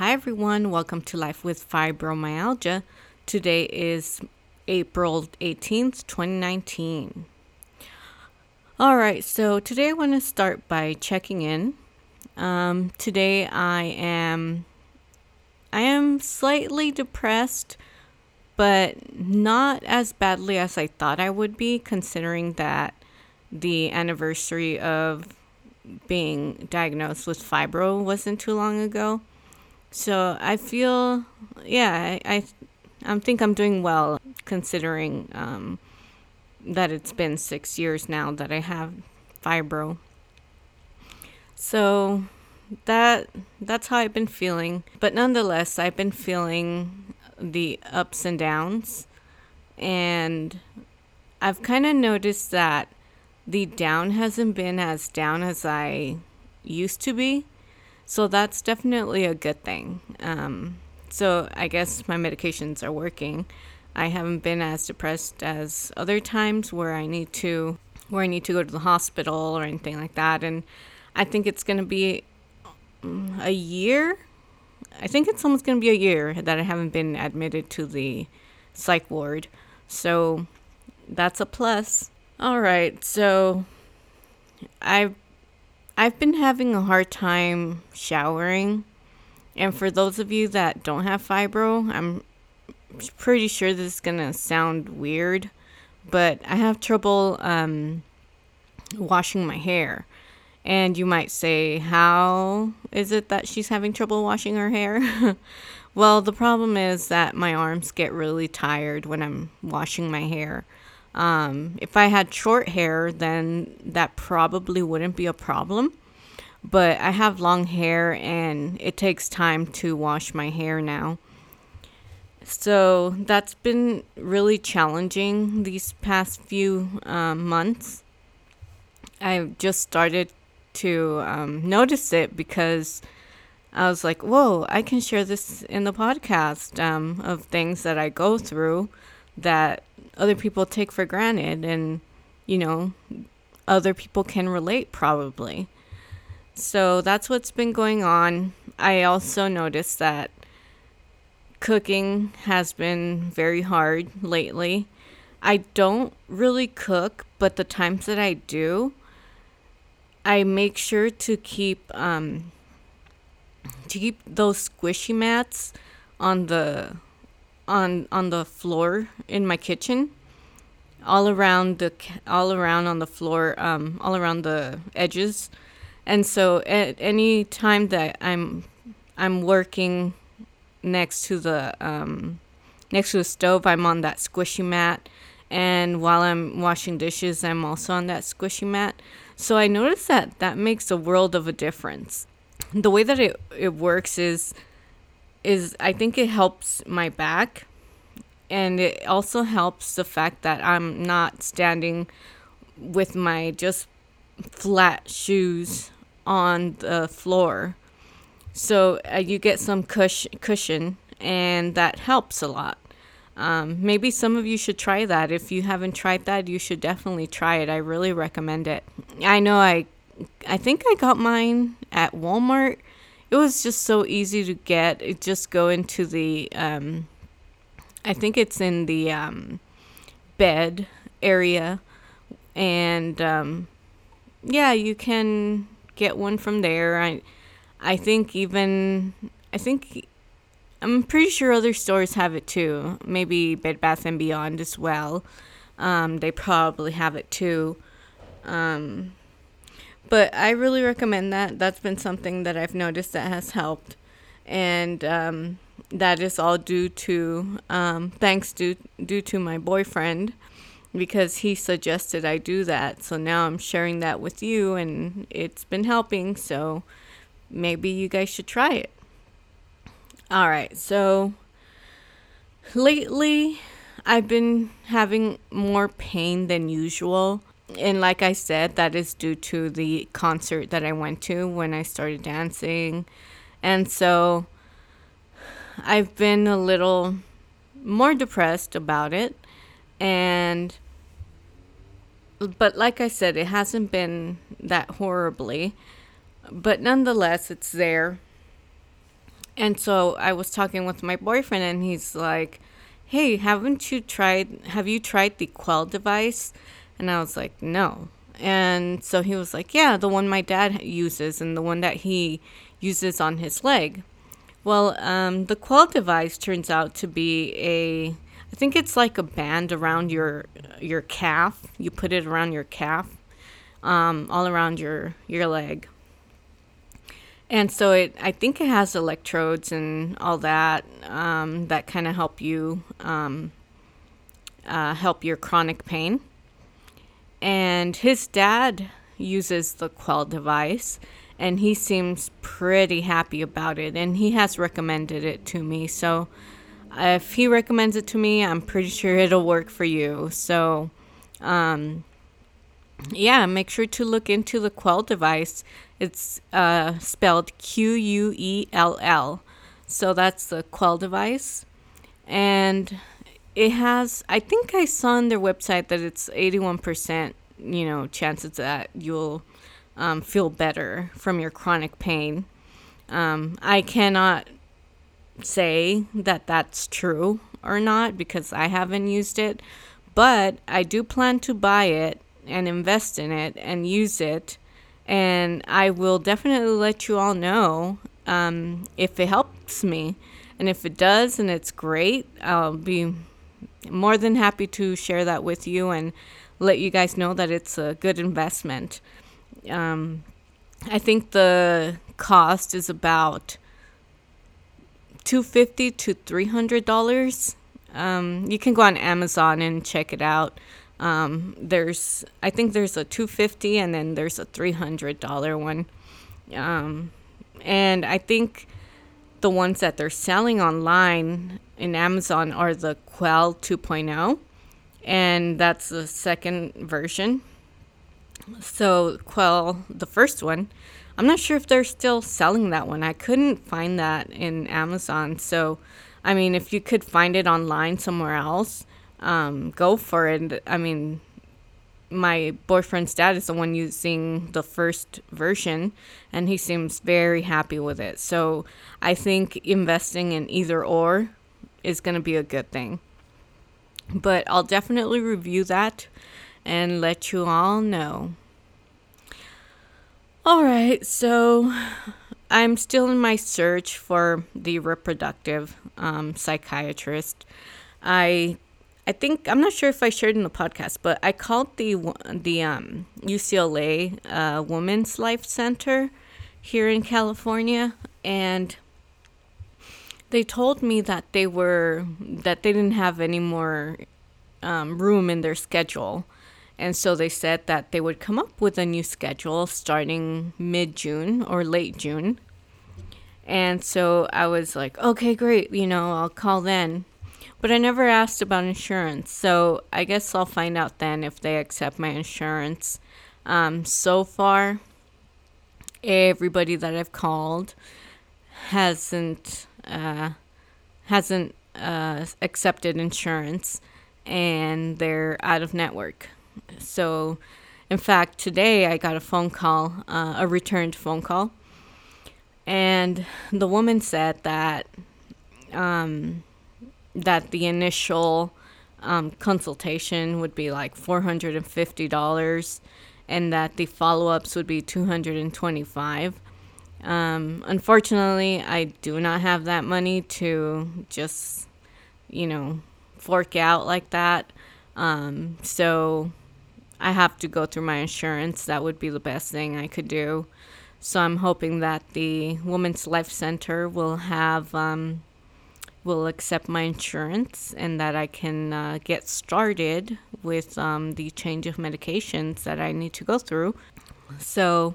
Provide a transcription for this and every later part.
Hi, everyone. Welcome to Life with Fibromyalgia. Today is April 18th, 2019. All right, so today I want to start by checking in. Um, today I am I am slightly depressed, but not as badly as I thought I would be, considering that the anniversary of being diagnosed with fibro wasn't too long ago. So I feel, yeah, I, I, I think I'm doing well considering um, that it's been six years now that I have fibro. So that that's how I've been feeling. But nonetheless, I've been feeling the ups and downs, and I've kind of noticed that the down hasn't been as down as I used to be. So that's definitely a good thing. Um, so I guess my medications are working. I haven't been as depressed as other times where I need to where I need to go to the hospital or anything like that. And I think it's going to be mm, a year. I think it's almost going to be a year that I haven't been admitted to the psych ward. So that's a plus. All right. So I've I've been having a hard time showering. And for those of you that don't have fibro, I'm pretty sure this is going to sound weird, but I have trouble um, washing my hair. And you might say, How is it that she's having trouble washing her hair? well, the problem is that my arms get really tired when I'm washing my hair. Um, if I had short hair, then that probably wouldn't be a problem. But I have long hair and it takes time to wash my hair now. So that's been really challenging these past few um, months. I've just started to um, notice it because I was like, whoa, I can share this in the podcast um, of things that I go through that other people take for granted and you know other people can relate probably. So that's what's been going on. I also noticed that cooking has been very hard lately. I don't really cook but the times that i do i make sure to keep um to keep those squishy mats on the on on the floor in my kitchen. All around the all around on the floor um, all around the edges. And so at any time that i'm i'm working next to the um, next to the stove i'm on that squishy mat. And while i'm washing dishes i'm also on that squishy mat. So i noticed that that makes a world of a difference. The way that it, it works is is I think it helps my back and it also helps the fact that I'm not standing with my just flat shoes on the floor. So uh, you get some cush- cushion and that helps a lot. Um, maybe some of you should try that. If you haven't tried that, you should definitely try it. I really recommend it. I know I I think I got mine at Walmart it was just so easy to get. It just go into the um, I think it's in the um, bed area, and um, yeah, you can get one from there. I I think even I think I'm pretty sure other stores have it too. Maybe Bed Bath and Beyond as well. Um, they probably have it too. Um, but I really recommend that. That's been something that I've noticed that has helped. And um, that is all due to, um, thanks due, due to my boyfriend because he suggested I do that. So now I'm sharing that with you and it's been helping. So maybe you guys should try it. All right. So lately, I've been having more pain than usual and like I said, that is due to the concert that I went to when I started dancing. And so I've been a little more depressed about it. And, but like I said, it hasn't been that horribly. But nonetheless, it's there. And so I was talking with my boyfriend, and he's like, "Hey, haven't you tried? Have you tried the Quell device?" And I was like, "No." And so he was like, "Yeah, the one my dad uses, and the one that he uses on his leg." Well, um, the Quell device turns out to be a I think it's like a band around your your calf. You put it around your calf, um, all around your your leg. And so it, I think it has electrodes and all that um, that kind of help you um, uh, help your chronic pain. And his dad uses the Quell device, and he seems pretty happy about it. And he has recommended it to me. So if he recommends it to me, I'm pretty sure it'll work for you. So, um, yeah, make sure to look into the Quell device. It's uh, spelled Q U E L L. So that's the Quell device. And it has, I think I saw on their website that it's 81%, you know, chances that you'll um, feel better from your chronic pain. Um, I cannot say that that's true or not because I haven't used it, but I do plan to buy it and invest in it and use it. And I will definitely let you all know um, if it helps me. And if it does and it's great, I'll be more than happy to share that with you and let you guys know that it's a good investment. Um, I think the cost is about 250 to 300 dollars. Um, you can go on amazon and check it out. Um, there's i think there's a 250 and then there's a 300 dollar one. Um, and i think the ones that they're selling online in amazon are the quell 2.0 and that's the second version so quell the first one I'm not sure if they're still selling that one. I couldn't find that in Amazon. So, I mean, if you could find it online somewhere else, um, go for it. I mean, my boyfriend's dad is the one using the first version, and he seems very happy with it. So, I think investing in either or is going to be a good thing. But I'll definitely review that and let you all know. All right, so I'm still in my search for the reproductive um, psychiatrist. I I think I'm not sure if I shared in the podcast, but I called the the um, UCLA uh, Women's Life Center here in California, and they told me that they were that they didn't have any more um, room in their schedule and so they said that they would come up with a new schedule starting mid June or late June. And so I was like, okay, great, you know, I'll call then. But I never asked about insurance. So I guess I'll find out then if they accept my insurance. Um, so far, everybody that I've called hasn't uh, hasn't uh, accepted insurance and they're out of network. So, in fact, today I got a phone call, uh, a returned phone call, and the woman said that um, that the initial um, consultation would be like four hundred and that the follow-ups would be two hundred and twenty-five. Um, unfortunately, I do not have that money to just, you know, fork out like that. Um, so I have to go through my insurance. That would be the best thing I could do. So I'm hoping that the Women's Life Center will have um, will accept my insurance and that I can uh, get started with um, the change of medications that I need to go through. So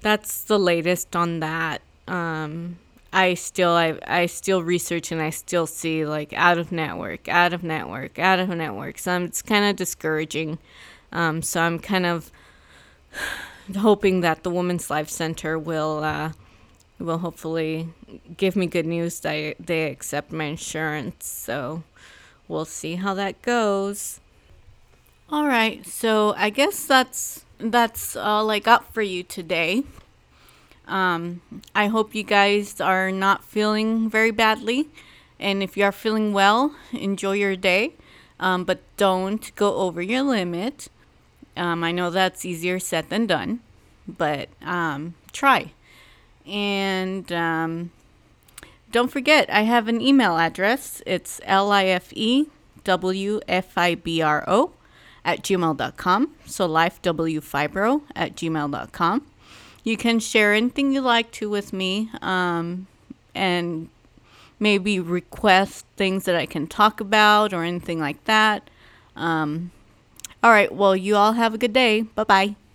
that's the latest on that. Um, I still I, I still research and I still see like out of network, out of network, out of network. So I'm, it's kind of discouraging. Um, so I'm kind of hoping that the Women's Life Center will uh, will hopefully give me good news that they accept my insurance. So we'll see how that goes. All right, so I guess that's that's all I got for you today. Um, I hope you guys are not feeling very badly. And if you are feeling well, enjoy your day. Um, but don't go over your limit. Um, I know that's easier said than done, but um, try. And um, don't forget, I have an email address. It's L I F E W F I B R O at gmail.com. So lifewfibro at gmail.com. You can share anything you like to with me um, and maybe request things that I can talk about or anything like that. Um, all right, well, you all have a good day. Bye bye.